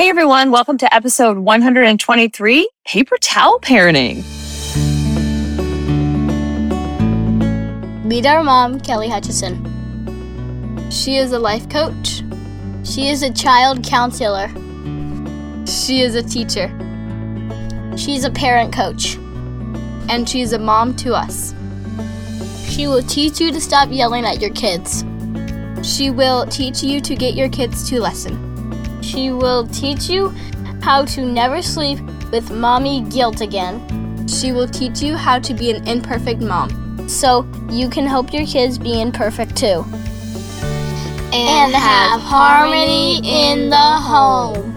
Hey everyone, welcome to episode 123 Paper Towel Parenting. Meet our mom, Kelly Hutchison. She is a life coach. She is a child counselor. She is a teacher. She's a parent coach. And she's a mom to us. She will teach you to stop yelling at your kids. She will teach you to get your kids to listen. She will teach you how to never sleep with mommy guilt again. She will teach you how to be an imperfect mom so you can help your kids be imperfect too. And have harmony in the home.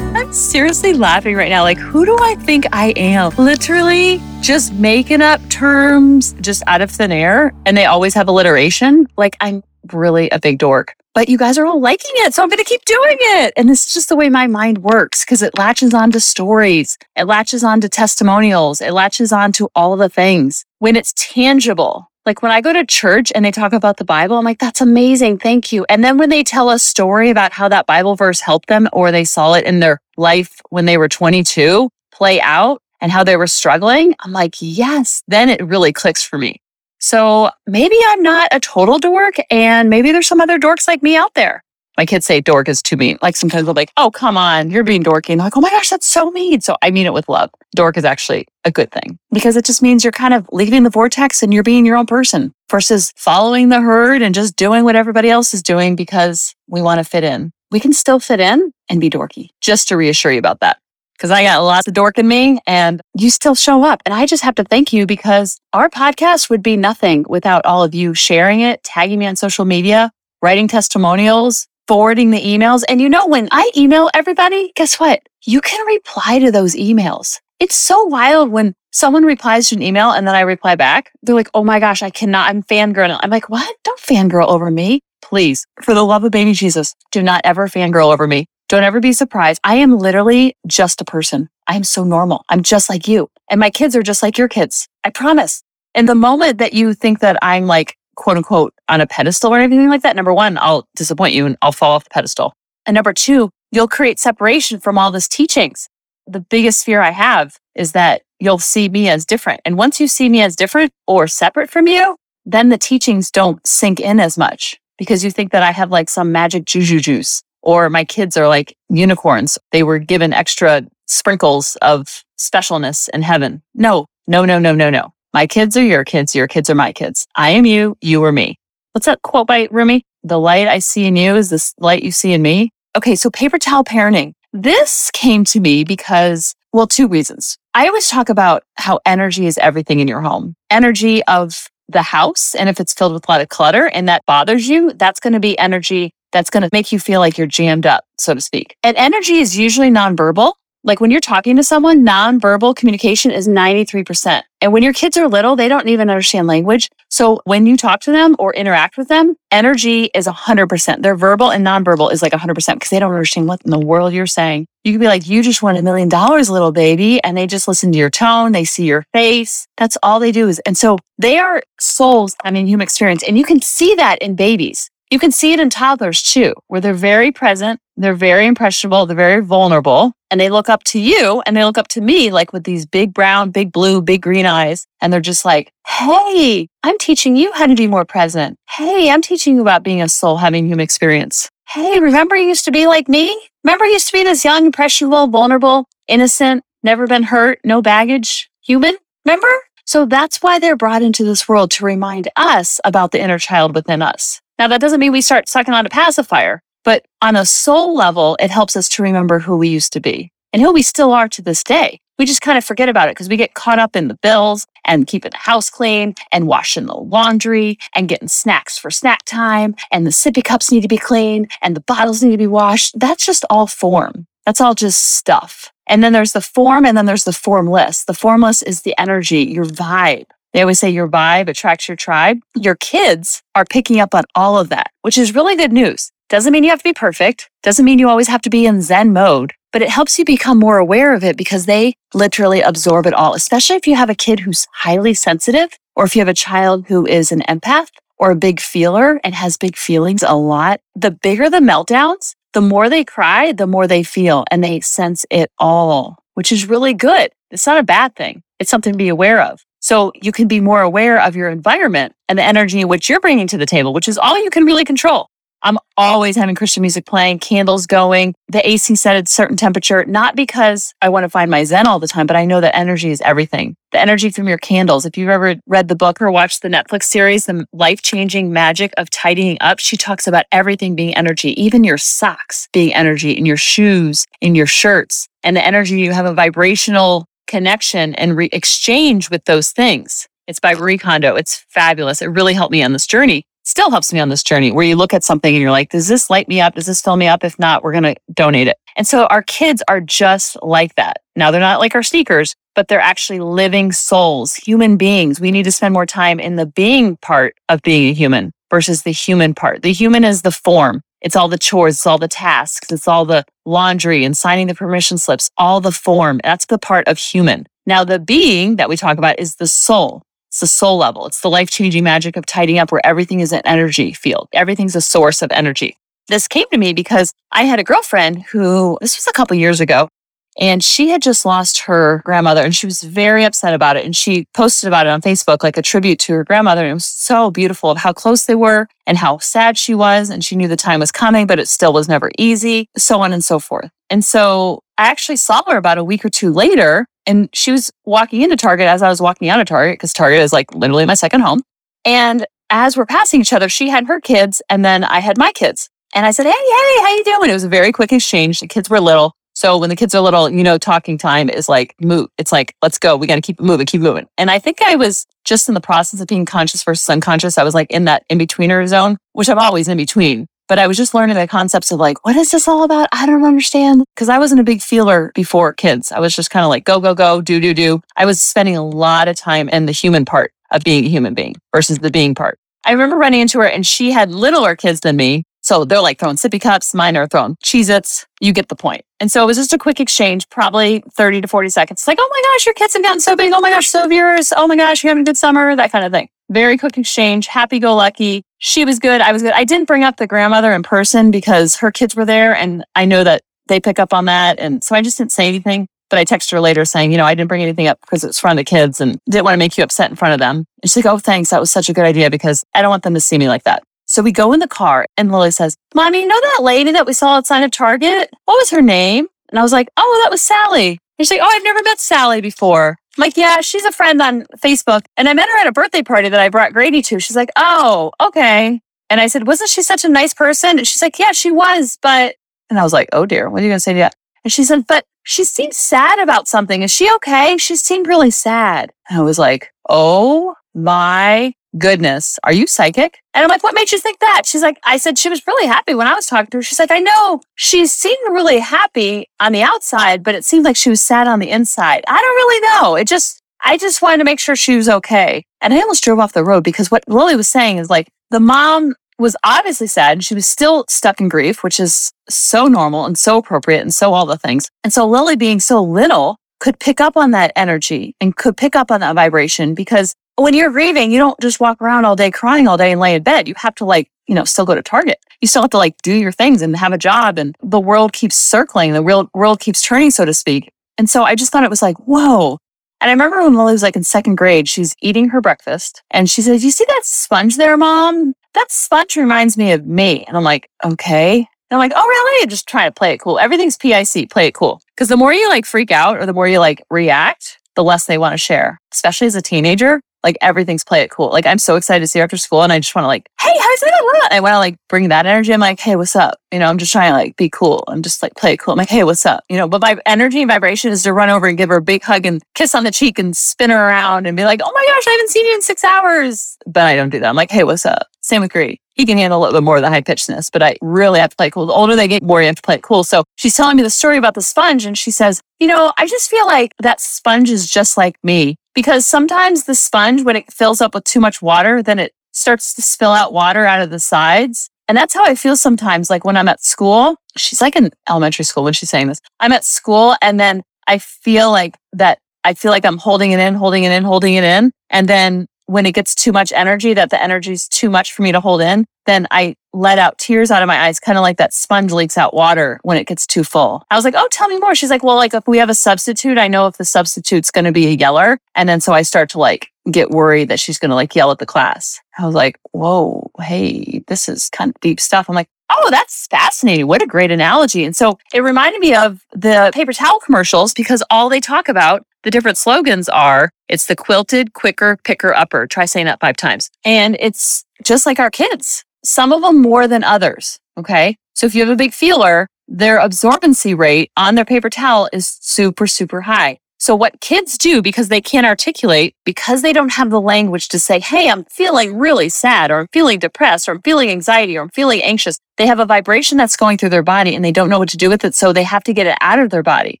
I'm seriously laughing right now. Like, who do I think I am? Literally just making up terms just out of thin air, and they always have alliteration. Like, I'm really a big dork but you guys are all liking it. So I'm going to keep doing it. And this is just the way my mind works because it latches onto stories, it latches onto testimonials, it latches onto all the things when it's tangible. Like when I go to church and they talk about the Bible, I'm like, that's amazing. Thank you. And then when they tell a story about how that Bible verse helped them or they saw it in their life when they were 22 play out and how they were struggling, I'm like, yes, then it really clicks for me. So maybe I'm not a total dork and maybe there's some other dorks like me out there. My kids say dork is too mean. Like sometimes they'll be like, oh, come on, you're being dorky. And like, oh my gosh, that's so mean. So I mean it with love. Dork is actually a good thing because it just means you're kind of leaving the vortex and you're being your own person versus following the herd and just doing what everybody else is doing because we want to fit in. We can still fit in and be dorky, just to reassure you about that because I got lots of dork in me and you still show up. And I just have to thank you because our podcast would be nothing without all of you sharing it, tagging me on social media, writing testimonials, forwarding the emails. And you know, when I email everybody, guess what? You can reply to those emails. It's so wild when someone replies to an email and then I reply back. They're like, oh my gosh, I cannot, I'm fangirling. I'm like, what? Don't fangirl over me. Please, for the love of baby Jesus, do not ever fangirl over me. Don't ever be surprised. I am literally just a person. I am so normal. I'm just like you. And my kids are just like your kids. I promise. And the moment that you think that I'm like, quote unquote, on a pedestal or anything like that, number one, I'll disappoint you and I'll fall off the pedestal. And number two, you'll create separation from all this teachings. The biggest fear I have is that you'll see me as different. And once you see me as different or separate from you, then the teachings don't sink in as much because you think that I have like some magic juju juice or my kids are like unicorns. They were given extra sprinkles of specialness in heaven. No, no, no, no, no, no. My kids are your kids. Your kids are my kids. I am you. You are me. What's that quote by Rumi? The light I see in you is the light you see in me. Okay. So paper towel parenting. This came to me because, well, two reasons. I always talk about how energy is everything in your home. Energy of the house. And if it's filled with a lot of clutter and that bothers you, that's going to be energy that's going to make you feel like you're jammed up, so to speak. And energy is usually nonverbal. Like when you're talking to someone, nonverbal communication is 93%. And when your kids are little, they don't even understand language. So when you talk to them or interact with them, energy is 100%. Their verbal and nonverbal is like 100% because they don't understand what in the world you're saying. You could be like, you just won a million dollars, little baby. And they just listen to your tone. They see your face. That's all they do is. And so they are souls having I mean, human experience. And you can see that in babies. You can see it in toddlers too, where they're very present, they're very impressionable, they're very vulnerable, and they look up to you and they look up to me like with these big brown, big blue, big green eyes. And they're just like, Hey, I'm teaching you how to be more present. Hey, I'm teaching you about being a soul having human experience. Hey, remember you used to be like me? Remember you used to be this young, impressionable, vulnerable, innocent, never been hurt, no baggage human? Remember? So that's why they're brought into this world to remind us about the inner child within us. Now, that doesn't mean we start sucking on a pacifier, but on a soul level, it helps us to remember who we used to be and who we still are to this day. We just kind of forget about it because we get caught up in the bills and keeping the house clean and washing the laundry and getting snacks for snack time and the sippy cups need to be clean and the bottles need to be washed. That's just all form. That's all just stuff. And then there's the form and then there's the formless. The formless is the energy, your vibe, they always say your vibe attracts your tribe. Your kids are picking up on all of that, which is really good news. Doesn't mean you have to be perfect, doesn't mean you always have to be in Zen mode, but it helps you become more aware of it because they literally absorb it all, especially if you have a kid who's highly sensitive or if you have a child who is an empath or a big feeler and has big feelings a lot. The bigger the meltdowns, the more they cry, the more they feel and they sense it all, which is really good. It's not a bad thing. It's something to be aware of. So you can be more aware of your environment and the energy which you're bringing to the table, which is all you can really control. I'm always having Christian music playing, candles going, the AC set at a certain temperature, not because I want to find my Zen all the time, but I know that energy is everything. The energy from your candles. If you've ever read the book or watched the Netflix series, The Life Changing Magic of Tidying Up, she talks about everything being energy, even your socks being energy, in your shoes, in your shirts, and the energy you have a vibrational connection and re- exchange with those things. It's by Marie Kondo. It's fabulous. It really helped me on this journey still helps me on this journey where you look at something and you're like, does this light me up? Does this fill me up? If not, we're going to donate it. And so our kids are just like that. Now they're not like our sneakers, but they're actually living souls, human beings. We need to spend more time in the being part of being a human versus the human part. The human is the form. It's all the chores, it's all the tasks, it's all the laundry and signing the permission slips, all the form. That's the part of human. Now, the being that we talk about is the soul. It's the soul level. It's the life changing magic of tidying up where everything is an energy field. Everything's a source of energy. This came to me because I had a girlfriend who, this was a couple years ago, and she had just lost her grandmother and she was very upset about it. And she posted about it on Facebook, like a tribute to her grandmother. And it was so beautiful of how close they were and how sad she was. And she knew the time was coming, but it still was never easy, so on and so forth. And so I actually saw her about a week or two later and she was walking into Target as I was walking out of Target because Target is like literally my second home. And as we're passing each other, she had her kids and then I had my kids. And I said, Hey, hey, how you doing? It was a very quick exchange. The kids were little. So when the kids are little, you know, talking time is like moot. It's like, let's go. We got to keep moving, keep moving. And I think I was just in the process of being conscious versus unconscious. I was like in that in betweener zone, which I'm always in between. But I was just learning the concepts of like, what is this all about? I don't understand. Cause I wasn't a big feeler before kids. I was just kind of like, go, go, go, do, do, do. I was spending a lot of time in the human part of being a human being versus the being part. I remember running into her and she had littler kids than me. So they're like throwing sippy cups, mine are throwing Cheez Its. You get the point. And so it was just a quick exchange, probably 30 to 40 seconds. It's like, oh my gosh, your kids have gotten so big. Oh my gosh, so viewers. Oh my gosh, you're having a good summer, that kind of thing. Very quick exchange, happy go lucky. She was good. I was good. I didn't bring up the grandmother in person because her kids were there and I know that they pick up on that. And so I just didn't say anything. But I texted her later saying, you know, I didn't bring anything up because it's front of the kids and didn't want to make you upset in front of them. And she's like, oh, thanks. That was such a good idea because I don't want them to see me like that. So we go in the car and Lily says, Mommy, you know that lady that we saw outside of Target? What was her name? And I was like, Oh, that was Sally. And she's like, Oh, I've never met Sally before. I'm like, yeah, she's a friend on Facebook. And I met her at a birthday party that I brought Grady to. She's like, oh, okay. And I said, wasn't she such a nice person? And she's like, yeah, she was. But, and I was like, oh dear, what are you going to say to that? And she said, but she seemed sad about something. Is she okay? She seemed really sad. And I was like, oh my goodness, are you psychic? And I'm like, what made you think that? She's like, I said she was really happy when I was talking to her. She's like, I know she seemed really happy on the outside, but it seemed like she was sad on the inside. I don't really know. It just, I just wanted to make sure she was okay. And I almost drove off the road because what Lily was saying is like, the mom was obviously sad. And she was still stuck in grief, which is so normal and so appropriate and so all the things. And so Lily being so little could pick up on that energy and could pick up on that vibration because when you're grieving, you don't just walk around all day crying all day and lay in bed. You have to like, you know, still go to Target. You still have to like do your things and have a job and the world keeps circling. The real world keeps turning, so to speak. And so I just thought it was like, whoa. And I remember when Lily was like in second grade, she's eating her breakfast and she says, you see that sponge there, mom? That sponge reminds me of me. And I'm like, okay. And I'm like, oh, really? Just trying to play it cool. Everything's PIC, play it cool. Because the more you like freak out or the more you like react, the less they want to share, especially as a teenager like everything's play it cool. Like I'm so excited to see her after school and I just want to like, hey, how's it going? I want to like bring that energy. I'm like, hey, what's up? You know, I'm just trying to like be cool. I'm just like play it cool. I'm like, hey, what's up? You know, but my energy and vibration is to run over and give her a big hug and kiss on the cheek and spin her around and be like, oh my gosh, I haven't seen you in six hours. But I don't do that. I'm like, hey, what's up? Same with Gree. He can handle a little bit more of the high pitchedness, but I really have to play cool. The older they get, more you have to play it cool. So she's telling me the story about the sponge and she says, you know, I just feel like that sponge is just like me because sometimes the sponge, when it fills up with too much water, then it starts to spill out water out of the sides. And that's how I feel sometimes. Like when I'm at school, she's like in elementary school when she's saying this. I'm at school and then I feel like that, I feel like I'm holding it in, holding it in, holding it in. And then when it gets too much energy, that the energy is too much for me to hold in, then I let out tears out of my eyes, kind of like that sponge leaks out water when it gets too full. I was like, oh, tell me more. She's like, well, like if we have a substitute, I know if the substitute's going to be a yeller. And then so I start to like get worried that she's going to like yell at the class. I was like, whoa, hey, this is kind of deep stuff. I'm like, oh, that's fascinating. What a great analogy. And so it reminded me of the paper towel commercials because all they talk about the different slogans are it's the quilted, quicker, picker, upper. Try saying that five times. And it's just like our kids, some of them more than others. Okay. So if you have a big feeler, their absorbency rate on their paper towel is super, super high. So what kids do because they can't articulate, because they don't have the language to say, Hey, I'm feeling really sad or I'm feeling depressed or I'm feeling anxiety or I'm feeling anxious. They have a vibration that's going through their body and they don't know what to do with it. So they have to get it out of their body.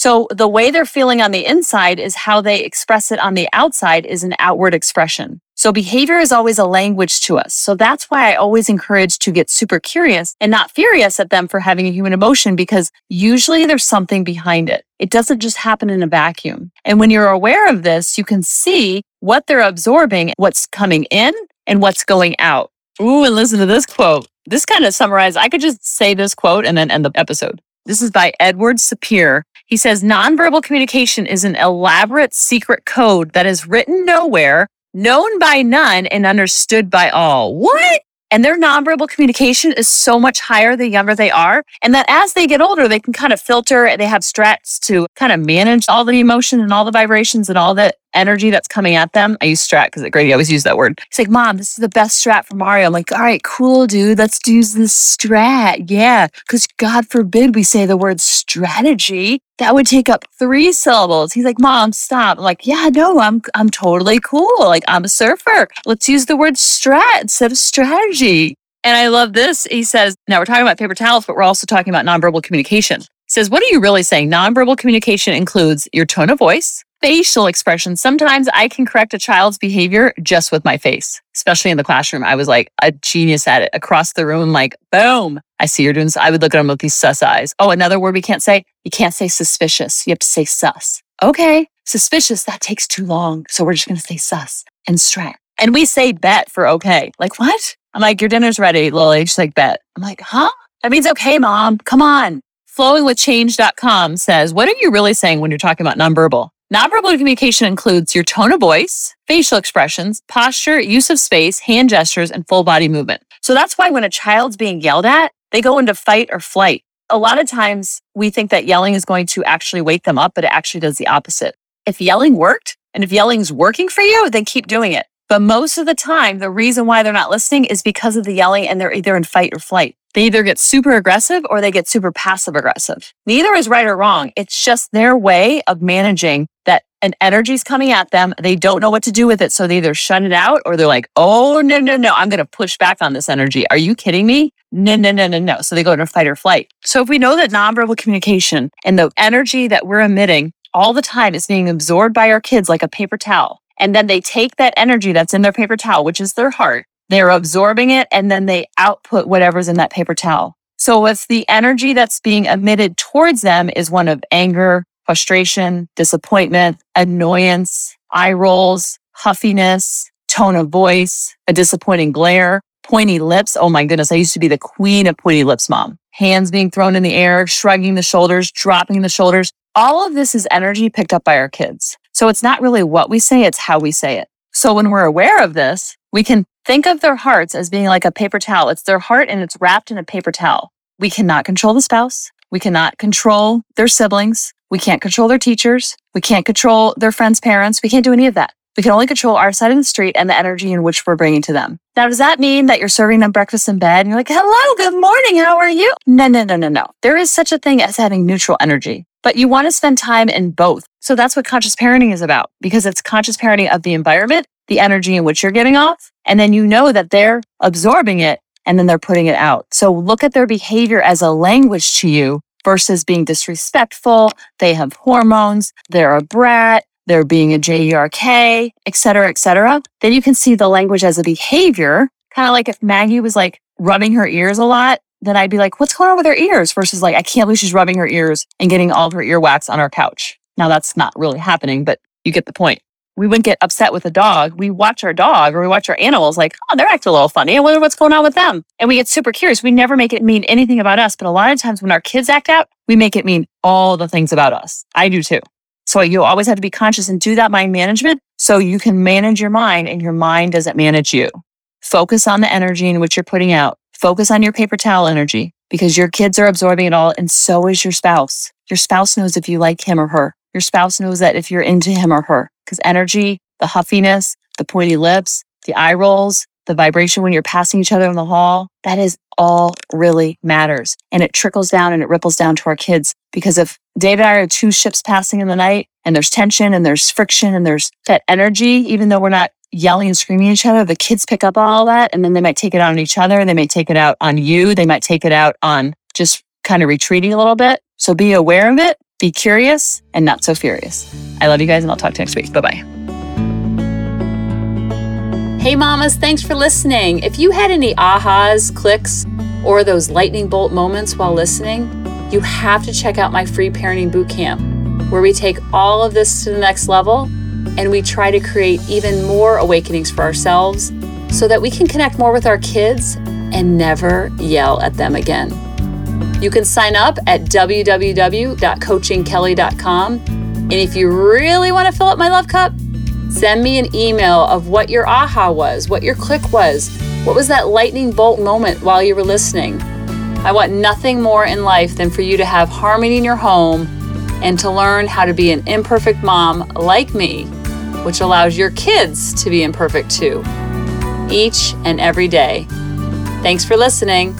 So the way they're feeling on the inside is how they express it on the outside is an outward expression. So behavior is always a language to us. So that's why I always encourage to get super curious and not furious at them for having a human emotion because usually there's something behind it. It doesn't just happen in a vacuum. And when you're aware of this, you can see what they're absorbing, what's coming in and what's going out. Ooh, and listen to this quote. This kind of summarizes, I could just say this quote and then end the episode. This is by Edward Sapir. He says nonverbal communication is an elaborate secret code that is written nowhere, known by none, and understood by all. What? And their nonverbal communication is so much higher the younger they are. And that as they get older, they can kind of filter, they have strats to kind of manage all the emotion and all the vibrations and all the energy that's coming at them. I use strat because Grady always used that word. He's like, Mom, this is the best strat for Mario. I'm like, all right, cool, dude. Let's use this strat. Yeah. Because God forbid we say the word strategy. That would take up three syllables. He's like, Mom, stop. I'm like, yeah, no, I'm I'm totally cool. Like, I'm a surfer. Let's use the word strat instead of strategy. And I love this. He says, now we're talking about paper towels, but we're also talking about nonverbal communication. He says, what are you really saying? Nonverbal communication includes your tone of voice, facial expressions. Sometimes I can correct a child's behavior just with my face, especially in the classroom. I was like a genius at it across the room, like, boom, I see you're doing this. I would look at them with these sus eyes. Oh, another word we can't say? You can't say suspicious. You have to say sus. Okay, suspicious, that takes too long. So we're just going to say sus and strat. And we say bet for okay. Like, what? I'm like, your dinner's ready, Lily. She's like, bet. I'm like, huh? That means okay, mom. Come on. Flowingwithchange.com says, what are you really saying when you're talking about nonverbal? Nonverbal communication includes your tone of voice, facial expressions, posture, use of space, hand gestures, and full body movement. So that's why when a child's being yelled at, they go into fight or flight. A lot of times we think that yelling is going to actually wake them up, but it actually does the opposite. If yelling worked and if yelling's working for you, then keep doing it. But most of the time, the reason why they're not listening is because of the yelling and they're either in fight or flight. They either get super aggressive or they get super passive aggressive. Neither is right or wrong. It's just their way of managing that an energy's coming at them. They don't know what to do with it. So they either shut it out or they're like, oh, no, no, no, I'm going to push back on this energy. Are you kidding me? No, no, no, no, no. So they go into fight or flight. So if we know that nonverbal communication and the energy that we're emitting all the time is being absorbed by our kids like a paper towel, and then they take that energy that's in their paper towel, which is their heart, they're absorbing it and then they output whatever's in that paper towel. So if the energy that's being emitted towards them is one of anger, frustration, disappointment, annoyance, eye rolls, huffiness, tone of voice, a disappointing glare, pointy lips. Oh my goodness. I used to be the queen of pointy lips, mom. Hands being thrown in the air, shrugging the shoulders, dropping the shoulders. All of this is energy picked up by our kids. So it's not really what we say, it's how we say it. So when we're aware of this, we can think of their hearts as being like a paper towel. It's their heart and it's wrapped in a paper towel. We cannot control the spouse. We cannot control their siblings. We can't control their teachers. We can't control their friends' parents. We can't do any of that. We can only control our side of the street and the energy in which we're bringing to them. Now, does that mean that you're serving them breakfast in bed and you're like, hello, good morning, how are you? No, no, no, no, no. There is such a thing as having neutral energy, but you want to spend time in both. So that's what conscious parenting is about because it's conscious parenting of the environment the energy in which you're getting off. And then you know that they're absorbing it and then they're putting it out. So look at their behavior as a language to you versus being disrespectful. They have hormones. They're a brat. They're being a J-E-R-K, et cetera, et cetera. Then you can see the language as a behavior, kind of like if Maggie was like rubbing her ears a lot, then I'd be like, what's going on with her ears? Versus like, I can't believe she's rubbing her ears and getting all of her earwax on our couch. Now that's not really happening, but you get the point we wouldn't get upset with a dog. We watch our dog or we watch our animals like, oh, they're acting a little funny. I wonder what's going on with them. And we get super curious. We never make it mean anything about us. But a lot of times when our kids act out, we make it mean all the things about us. I do too. So you always have to be conscious and do that mind management so you can manage your mind and your mind doesn't manage you. Focus on the energy in which you're putting out. Focus on your paper towel energy because your kids are absorbing it all and so is your spouse. Your spouse knows if you like him or her. Your spouse knows that if you're into him or her because energy, the huffiness, the pointy lips, the eye rolls, the vibration when you're passing each other in the hall, that is all really matters. And it trickles down and it ripples down to our kids. Because if Dave and I are two ships passing in the night and there's tension and there's friction and there's that energy, even though we're not yelling and screaming at each other, the kids pick up all that and then they might take it out on each other. They may take it out on you. They might take it out on just kind of retreating a little bit. So be aware of it, be curious, and not so furious. I love you guys, and I'll talk to you next week. Bye bye. Hey, mamas, thanks for listening. If you had any ahas, clicks, or those lightning bolt moments while listening, you have to check out my free parenting bootcamp, where we take all of this to the next level and we try to create even more awakenings for ourselves so that we can connect more with our kids and never yell at them again. You can sign up at www.coachingkelly.com. And if you really want to fill up my love cup, send me an email of what your aha was, what your click was, what was that lightning bolt moment while you were listening. I want nothing more in life than for you to have harmony in your home and to learn how to be an imperfect mom like me, which allows your kids to be imperfect too, each and every day. Thanks for listening.